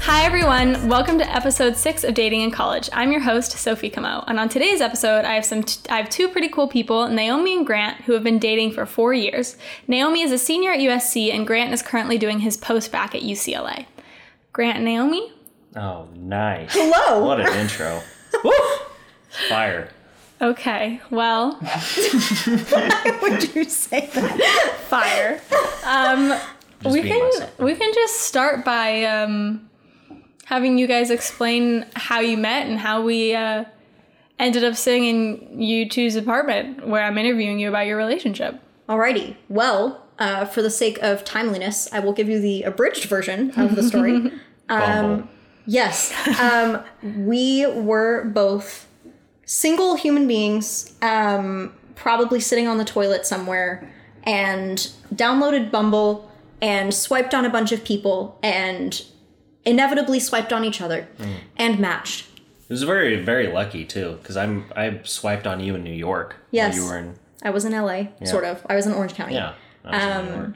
Hi, everyone. Welcome to episode six of Dating in College. I'm your host, Sophie Camo, and on today's episode, I have some. T- I have two pretty cool people, Naomi and Grant, who have been dating for four years. Naomi is a senior at USC, and Grant is currently doing his post-bacc at UCLA. Grant and Naomi. Oh, nice. Hello. What an intro. Woo! Fire. Okay, well, why would you say that? fire. Um, Just we can myself. we can just start by um, having you guys explain how you met and how we uh, ended up sitting in you two's apartment where I'm interviewing you about your relationship. Alrighty. Well, uh, for the sake of timeliness, I will give you the abridged version of the story. Bumble. yes. Um, we were both single human beings, um, probably sitting on the toilet somewhere, and downloaded Bumble and swiped on a bunch of people and inevitably swiped on each other and matched. It was very, very lucky too, because I'm I swiped on you in New York. Yes. You were in I was in LA, sort of. I was in Orange County. yeah. I was in New Um, York.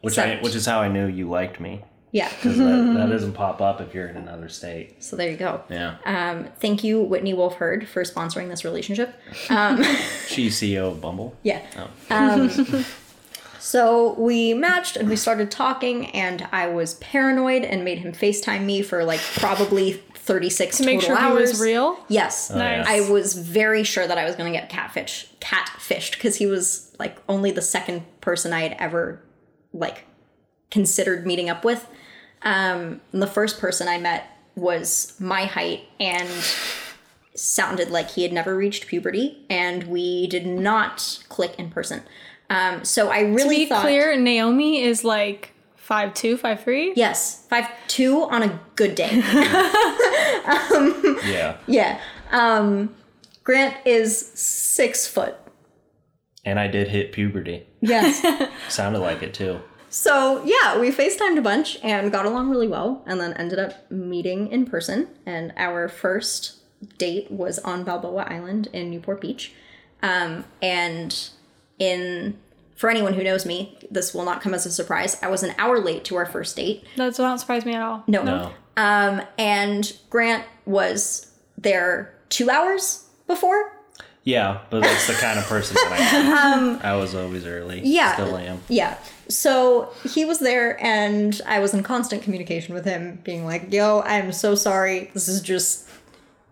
Which I which is how I knew you liked me. Yeah. 'Cause that, that doesn't pop up if you're in another state. So there you go. Yeah. Um, thank you, Whitney Wolfe Herd, for sponsoring this relationship. Um, She's CEO of Bumble. yeah. Oh. Um, so we matched and we started talking, and I was paranoid and made him FaceTime me for like probably 36 To make sure hours. he was real. Yes. Nice. I was very sure that I was going to get catfish, catfished because he was like only the second person I had ever like considered meeting up with. Um, the first person I met was my height and sounded like he had never reached puberty, and we did not click in person. Um, so I To really be thought, clear, Naomi is like five two, five three. yes, five two on a good day. Yeah. yeah. Um, Grant is six foot. And I did hit puberty. Yes. Sounded like it too. So yeah, we FaceTimed a bunch and got along really well, and then ended up meeting in person. And our first date was on Balboa Island in Newport Beach. Um, and in for anyone who knows me, this will not come as a surprise. I was an hour late to our first date. That don't surprise me at all. No. No. Um, and Grant was there two hours before. Yeah, but that's the kind of person that I am. I was always early. Um, Yeah. Still am. Yeah. So he was there, and I was in constant communication with him, being like, "Yo, I'm so sorry. This is just,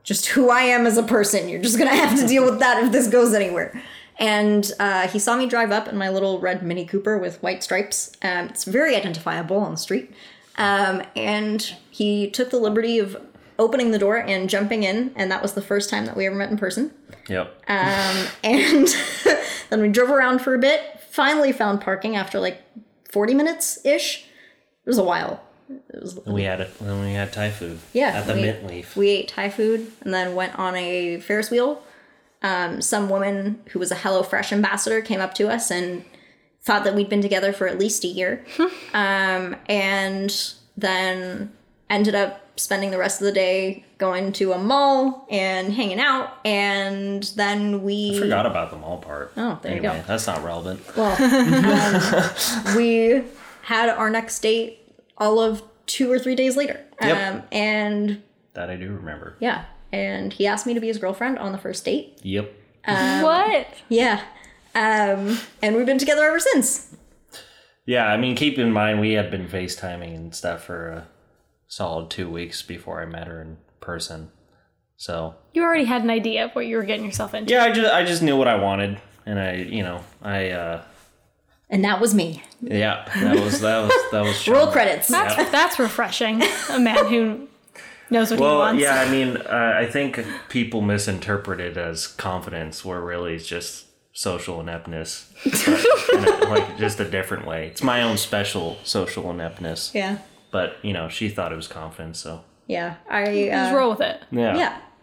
just who I am as a person. You're just gonna have to deal with that if this goes anywhere." And uh, he saw me drive up in my little red Mini Cooper with white stripes. Um, it's very identifiable on the street. Um, and he took the liberty of opening the door and jumping in, and that was the first time that we ever met in person. Yep. Um, and then we drove around for a bit. Finally found parking after like 40 minutes ish. It was a while. It was we had it Then we had Thai food. yeah. At the we, mint leaf. We ate Thai food and then went on a Ferris wheel. Um, some woman who was a HelloFresh ambassador came up to us and thought that we'd been together for at least a year. um, and then ended up spending the rest of the day going to a mall and hanging out. And then we Forgot about the mall part. Oh, there you go. That's not relevant. Well, um, we had our next date all of two or three days later. Yep. Um, and That I do remember. yeah, and he asked me to be his girlfriend on the first date. Yep. what? Yeah. Um, and we've been together ever since. Yeah, I mean, keep in mind we had been FaceTiming and stuff for a solid two weeks before I met her in person. So You already had an idea of what you were getting yourself into. yeah, I just I just knew what I wanted, and I you know I uh And that was me. yeah that was that was that was Roll credits. That's that's refreshing. A man who knows what he Well, wants. yeah, I mean, uh, I think people misinterpret it as confidence, where really it's just social ineptness, but in a- like just a different way. It's my own special social ineptness. Yeah. But you know, she thought it was confidence, so Yeah. I Just uh, roll with it. yeah. Yeah.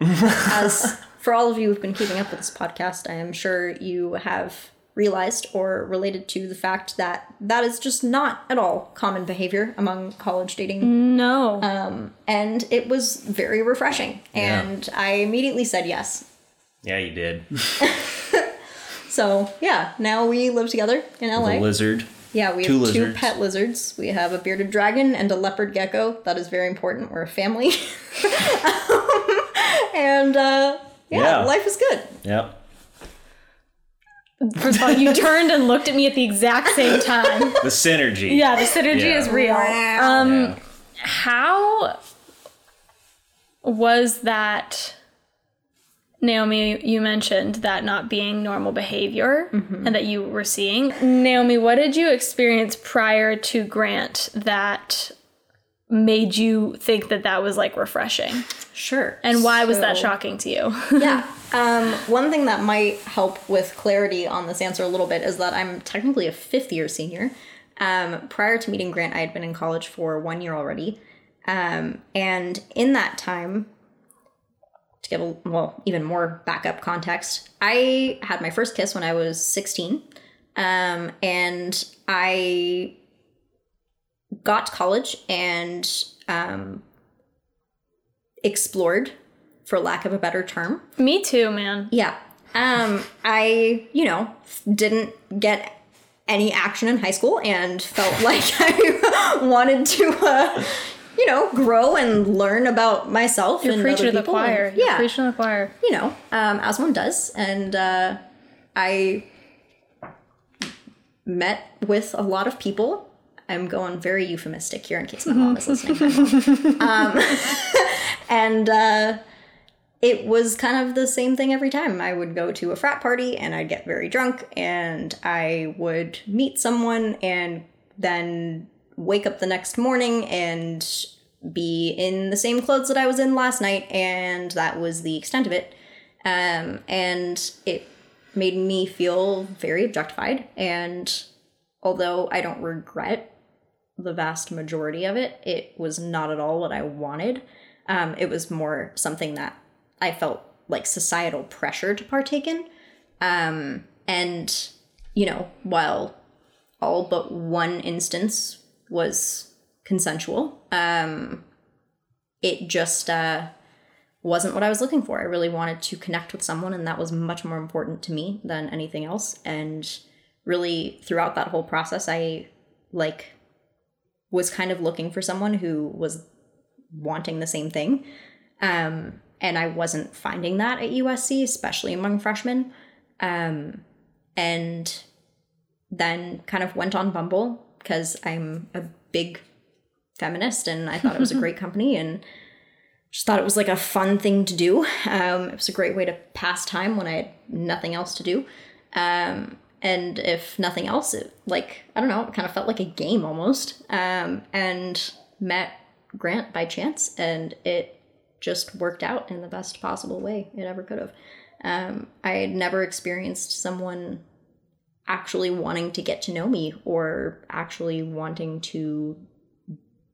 As for all of you who've been keeping up with this podcast, I am sure you have realized or related to the fact that that is just not at all common behavior among college dating. No. Um, And it was very refreshing. Yeah. And I immediately said yes. Yeah, you did. So So yeah, now we live together in LA. The lizard. Yeah, we have Two two pet lizards. We have a bearded dragon and a leopard gecko. That is very important. We're a family. and uh, yeah, Yeah. life is good. Yep. First of all, you turned and looked at me at the exact same time. The synergy. Yeah, the synergy Yeah. is real. Um, Yeah. how was that Naomi, you mentioned that not being normal behavior and that you were seeing. Naomi, what did you experience prior to Grant that made you think that that was like refreshing? Sure. And why was that shocking to you? yeah. Um, one thing that might help with clarity on this answer a little bit is that I'm technically a fifth year senior. Um, prior to meeting Grant, I had been in college for one year already. Um, and in that time, to give a, well, even more backup context, I had my first kiss when I was 16. Um, and I got to college and um, explored, for lack of a better term, me too, man. yeah. Um, I, you know, didn't get any action in high school and felt like I wanted to, uh, you know, grow and learn about myself You're and preaching to the and- choir. You're yeah, preaching to the choir. you know, um, as one does. And uh, I met with a lot of people. I'm going very euphemistic here in case my mom is listening. um, and uh, it was kind of the same thing every time. I would go to a frat party and I'd get very drunk and I would meet someone and then wake up the next morning and be in the same clothes that I was in last night, and that was the extent of it. Um, and it made me feel very objectified. And although I don't regret the vast majority of it, it was not at all what I wanted. Um, it was more something that I felt like societal pressure to partake in. Um, and, you know, while all but one instance was consensual, um, it just uh, wasn't what I was looking for. I really wanted to connect with someone, and that was much more important to me than anything else. And really, throughout that whole process, I like was kind of looking for someone who was wanting the same thing. Um, and I wasn't finding that at USC, especially among freshmen. Um, and then kind of went on Bumble because I'm a big feminist and I thought it was a great company and just thought it was like a fun thing to do. Um, it was a great way to pass time when I had nothing else to do. Um, and if nothing else, it like, I don't know, it kind of felt like a game almost. Um, and met Grant by chance and it just worked out in the best possible way it ever could have. Um, I had never experienced someone actually wanting to get to know me or actually wanting to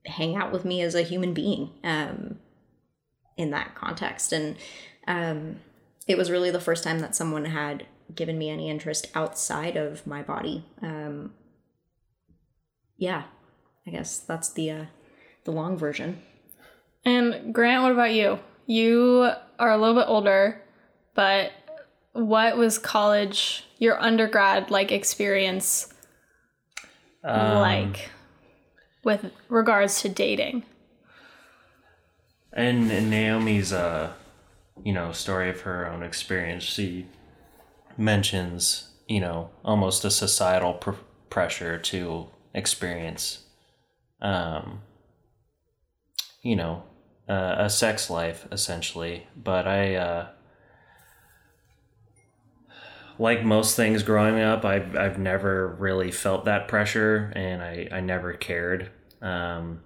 hang out with me as a human being um, in that context. And um, it was really the first time that someone had given me any interest outside of my body. Um, yeah, I guess that's the uh, the long version. And Grant, what about you? You are a little bit older, but what was college, your undergrad like experience Um, like with regards to dating? And, and Naomi's, uh, you know, story of her own experience, she mentions, you know, almost a societal pr- pressure to experience, um, you know, uh, a sex life essentially. But I, uh, like most things growing up, I've, I've never really felt that pressure and I, I never cared. Um,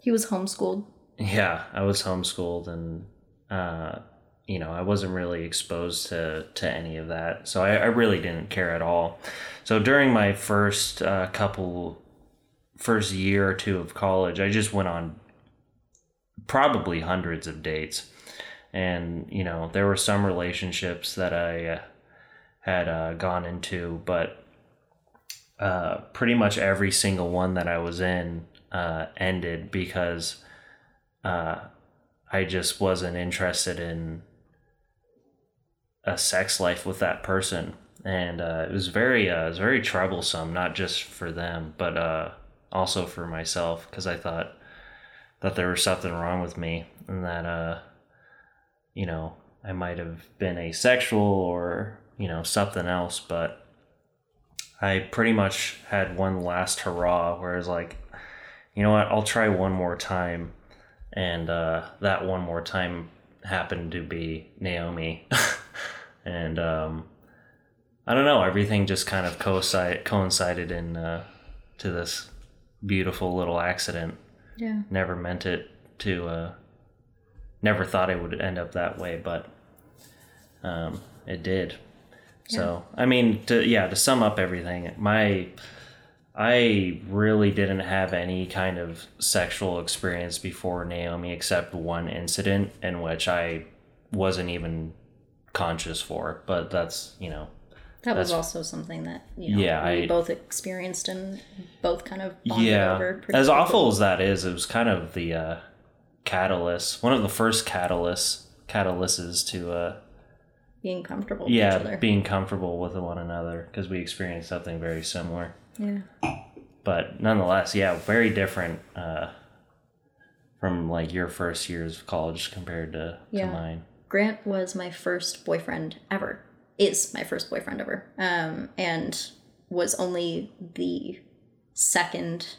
He was homeschooled. yeah, I was homeschooled and uh, you know, I wasn't really exposed to to any of that. So I, I really didn't care at all. So during my first uh, couple first year or two of college, I just went on probably hundreds of dates. And, you know, there were some relationships that I uh, had uh, gone into, but uh, pretty much every single one that I was in uh, ended because uh, I just wasn't interested in a sex life with that person. and uh, it was very uh, it was very troublesome, not just for them, but also for myself because I thought that there was something wrong with me and that you know I might have been asexual or you know something else, but I pretty much had one last hurrah where I was like, you know what, I'll try one more time, and uh, that one more time happened to be Naomi, and um, I don't know, everything just kind of coincide, coincided in uh, to this beautiful little accident. Yeah. Never meant it to. Uh, never thought it would end up that way, but um, it did. So I mean, to yeah, to sum up everything, my I really didn't have any kind of sexual experience before Naomi, except one incident in which I wasn't even conscious for. But that's you know, That was also something that you know Yeah, we I- both experienced and both kind of bonded yeah. As awful as that is, it was kind of the uh, catalyst, one of the first catalysts, catalysts to uh, being comfortable with each yeah, being comfortable with one another because we experienced something very similar. yeah. but nonetheless, yeah, very different uh, from like your first years of college compared to, Yeah. to mine. Grant was my first boyfriend ever. Is my first boyfriend ever. Um, and was only the second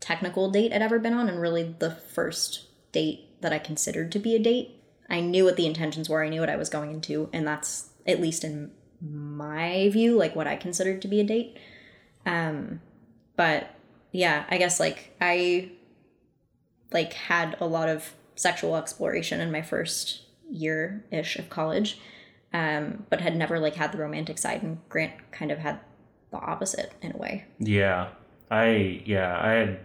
technical date I'd ever been on, and really the first date that I considered to be a date. I knew what the intentions were, I knew what I was going into, and that's at least in my view, like what I considered to be a date. Um, but yeah, I guess like I like had a lot of sexual exploration in my first year ish of college, um, but had never like had the romantic side. And Grant kind of had the opposite in a way. Yeah, I yeah I had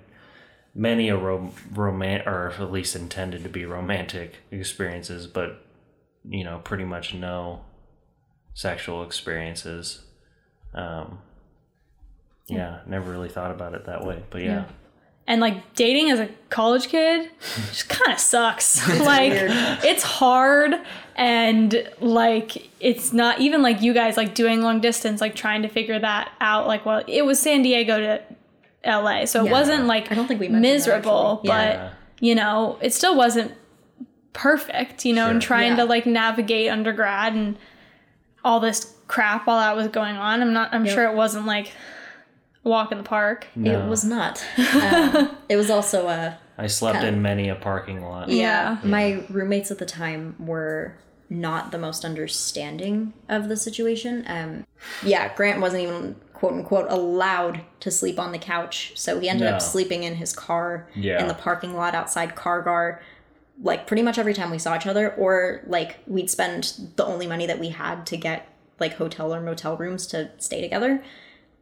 many a rom- roman or at least intended to be romantic experiences, but you know pretty much no sexual experiences. Um, yeah, never really thought about it that way, but yeah. And like dating as a college kid just kind of sucks. like weird. it's hard and like it's not even like you guys like doing long distance like trying to figure that out like well it was San Diego to LA. So it Yeah. wasn't like I don't think we mentioned that, miserable, actually. Yeah. but you know, it still wasn't perfect, you know, and trying Yeah. to like navigate undergrad and all this crap while that was going on. I'm not I'm Yep. sure it wasn't like a walk in the park. No. It was not. Um, it was also a I slept in many a parking lot. Yeah. My roommates at the time were not the most understanding of the situation. Um, yeah, Grant wasn't even quote unquote allowed to sleep on the couch, so he ended No. up sleeping in his car Yeah. in the parking lot outside Cargar. Like pretty much every time we saw each other, or like we'd spend the only money that we had to get like hotel or motel rooms to stay together.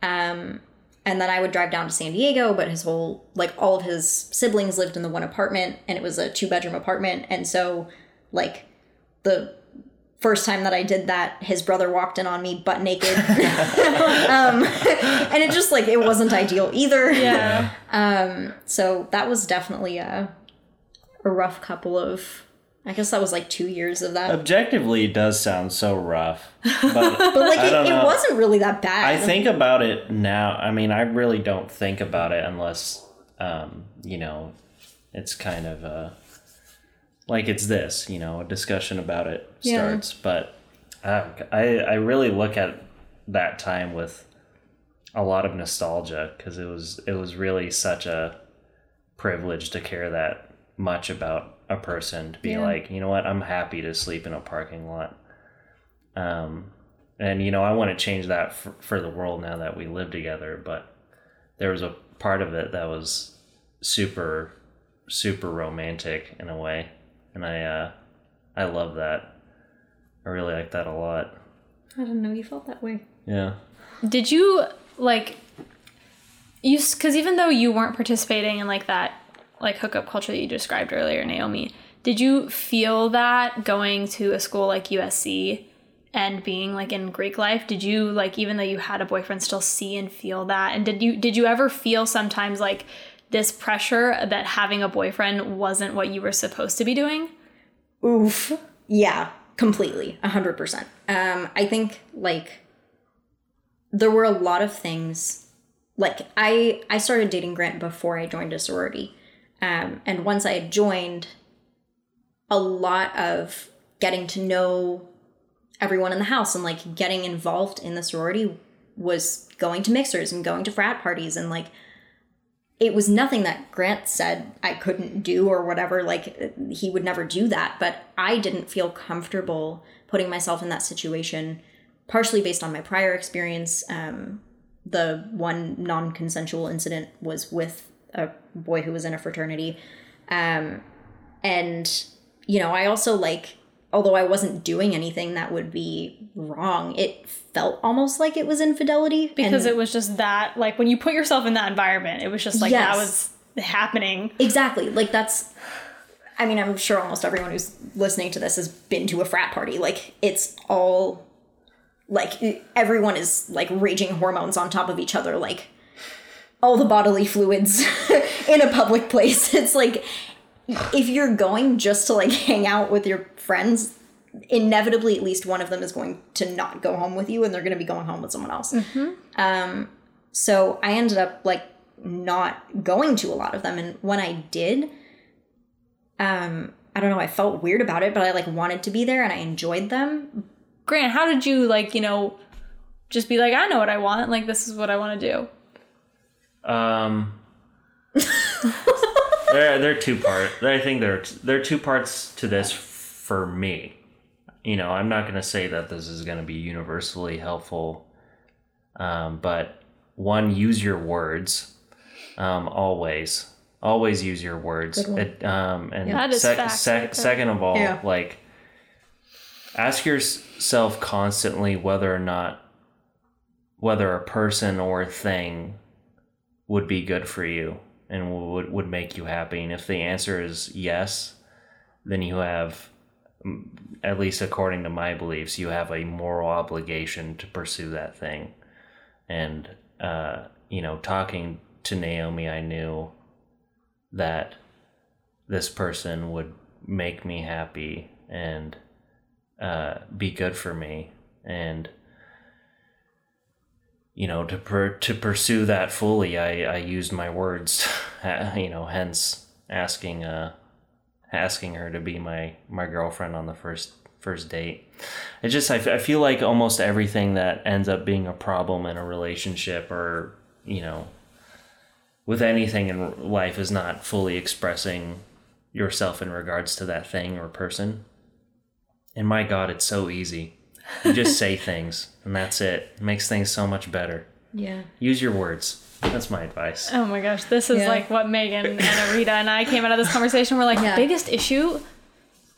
Um, and then I would drive down to San Diego, but his whole like all of his siblings lived in the one apartment, and it was a two bedroom apartment, and so like the first time that I did that, his brother walked in on me butt naked, um, and it just like it wasn't ideal either. Yeah. So that was definitely a a rough couple of. I guess that was like two years of that, Objectively, it does sound so rough, but but like it, it wasn't really that bad. I think about it now. I mean, I really don't think about it unless, um, you know, it's kind of uh, like it's this, you know, a discussion about it Yeah. starts. But uh, I, I really look at that time with a lot of nostalgia because it was it was really such a privilege to care that much about a person to be Yeah. like, you know what, I'm happy to sleep in a parking lot. Um, and you know, I want to change that for, for the world now that we live together. But there was a part of it that was super, super romantic in a way, and I, uh, I love that. I really like that a lot. I didn't know you felt that way. Yeah. Did you like you because even though you weren't participating in like that like hookup culture that you described earlier, Naomi, did you feel that going to a school like USC and being like in Greek life? Did you like even though you had a boyfriend still see and feel that? And did you did you ever feel sometimes like this pressure that having a boyfriend wasn't what you were supposed to be doing? Oof. Yeah, completely. A hundred percent. Um, I think like there were a lot of things like I I started dating Grant before I joined a sorority. Um, and once I had joined, a lot of getting to know everyone in the house and like getting involved in the sorority was going to mixers and going to frat parties and like it was nothing that Grant said I couldn't do or whatever. Like he would never do that, but I didn't feel comfortable putting myself in that situation, partially based on my prior experience. Um, the one non-consensual incident was with a boy who was in a fraternity, um, and you know I also like although I wasn't doing anything that would be wrong, it felt almost like it was infidelity because and- it was just that like when you put yourself in that environment, it was just like Yes. that was happening. Exactly. Like that's I mean, I'm sure almost everyone who's listening to this has been to a frat party. Like it's all like everyone is like raging hormones on top of each other like all the bodily fluids in a public place. It's like if you're going just to like hang out with your friends, inevitably at least one of them is going to not go home with you and they're going to be going home with someone else. Um so I ended up like not going to a lot of them and when I did um I don't know, I felt weird about it, but I like wanted to be there and I enjoyed them. Grant, how did you like, you know, just be like, I know what I want, like this is what I want to do. Um, there, there are two part. I think there, there are two parts to this for me. You know, I'm not going to say that this is going to be universally helpful, um, but one, use your words. Um, always, always use your words. It, um, and That is sec- facts sec- right there. second of all, Yeah. like, ask yourself constantly whether or not whether a person or a thing would be good for you and would would make you happy. And if the answer is yes, then you have, at least according to my beliefs, you have a moral obligation to pursue that thing. And uh, you know, talking to Naomi, I knew that this person would make me happy and uh, be good for me and you know to per- to pursue that fully i i used my words you know hence asking uh asking her to be my my girlfriend on the first first date. It just I, f- I feel like almost everything that ends up being a problem in a relationship or you know with anything in life is not fully expressing yourself in regards to that thing or person. And my god it's so easy. You just say things and that's it. it makes things so much better Yeah. use your words that's my advice Oh my gosh, this is Yeah. like what Megan and Arita and I came out of this conversation. We're like, Yeah. the biggest issue,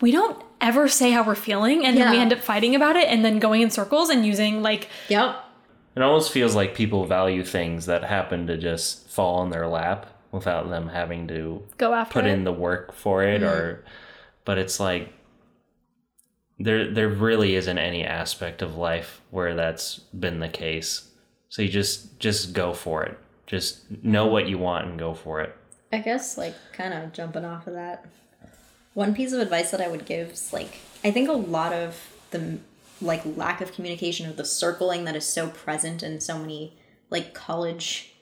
we don't ever say how we're feeling, and then we end up fighting about it and then going in circles and using like Yep. it almost feels like people value things that happen to just fall in their lap without them having to go after put it. in the work for it mm-hmm. or but it's like there there really isn't any aspect of life where that's been the case so you just just go for it just know what you want and go for it I guess like kind of jumping off of that. One piece of advice that I would give is like I think a lot of the like lack of communication or the circling that is so present in so many like college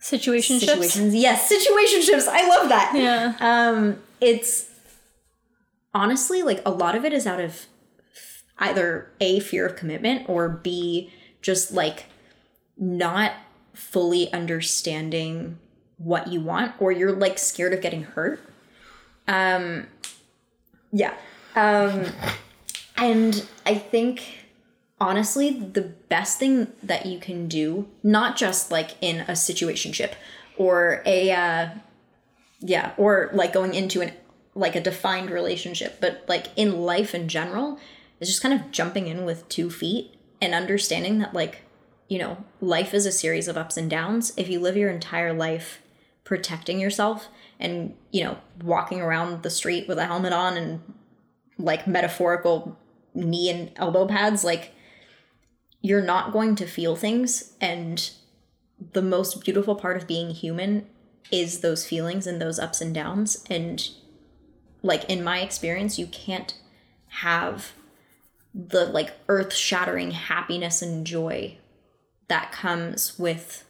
Situationships. situations. Yes, situationships. I love that. Yeah. Um, it's honestly like a lot of it is out of either a fear of commitment or b just like not fully understanding what you want or you're like scared of getting hurt. Um yeah. Um and i think honestly the best thing that you can do not just like in a situationship or a uh yeah or like going into an like a defined relationship but like in life in general is just kind of jumping in with two feet and understanding that like you know life is a series of ups and downs. If you live your entire life protecting yourself and you know walking around the street with a helmet on and like metaphorical knee and elbow pads like you're not going to feel things. And the most beautiful part of being human is those feelings and those ups and downs. And like in my experience you can't have the like earth shattering happiness and joy that comes with,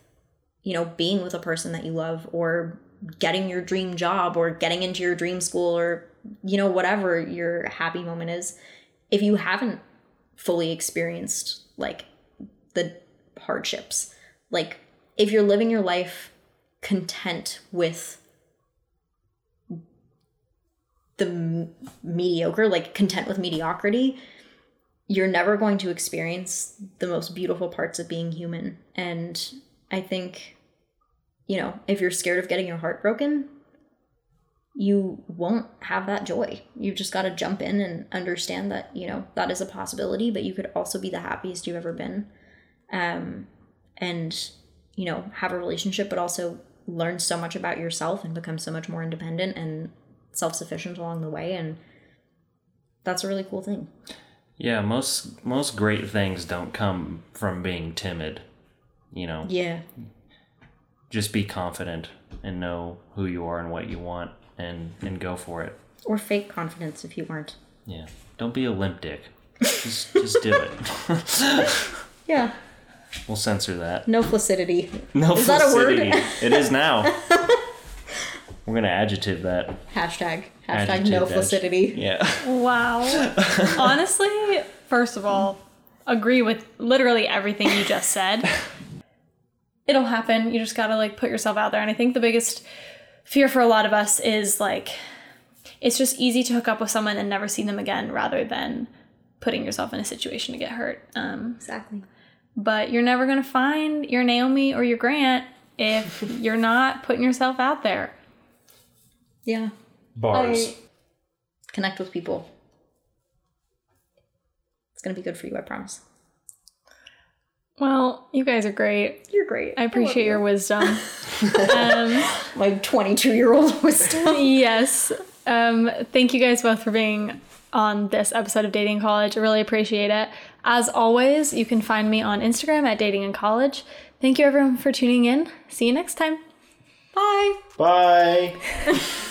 you know, being with a person that you love or getting your dream job or getting into your dream school or, you know, whatever your happy moment is. If you haven't fully experienced like the hardships, like if you're living your life content with the mediocre, like content with mediocrity, you're never going to experience the most beautiful parts of being human. And I think, you know, if you're scared of getting your heart broken, you won't have that joy. You've just got to jump in and understand that, you know, that is a possibility, but you could also be the happiest you've ever been. Um, and, you know, have a relationship, but also learn so much about yourself and become so much more independent and self sufficient along the way. And that's a really cool thing. Yeah, most most great things don't come from being timid. You know, Yeah. just be confident and know who you are and what you want and and go for it. Or fake confidence if you weren't. Yeah. Don't be a limp dick. Just just do it. Yeah. We'll censor that. No flaccidity. No Is that a word? it is now. We're gonna adjective that. Hashtag. Hashtag Adjective no edge. flaccidity. Yeah. Wow. Honestly, first of all, agree with literally everything you just said. It'll happen. You just gotta like put yourself out there. And I think the biggest fear for a lot of us is like it's just easy to hook up with someone and never see them again rather than putting yourself in a situation to get hurt. Um, Exactly. but you're never gonna find your Naomi or your Grant if you're not putting yourself out there. Yeah. Bars. I- Connect with people. It's gonna be good for you, I promise. Well, you guys are great. You're great. I appreciate your wisdom. um, my 22 year old wisdom. yes. Um, thank you guys both for being on this episode of Dating in College. I really appreciate it. As always, you can find me on Instagram at Dating in College. Thank you everyone for tuning in. See you next time. Bye. Bye.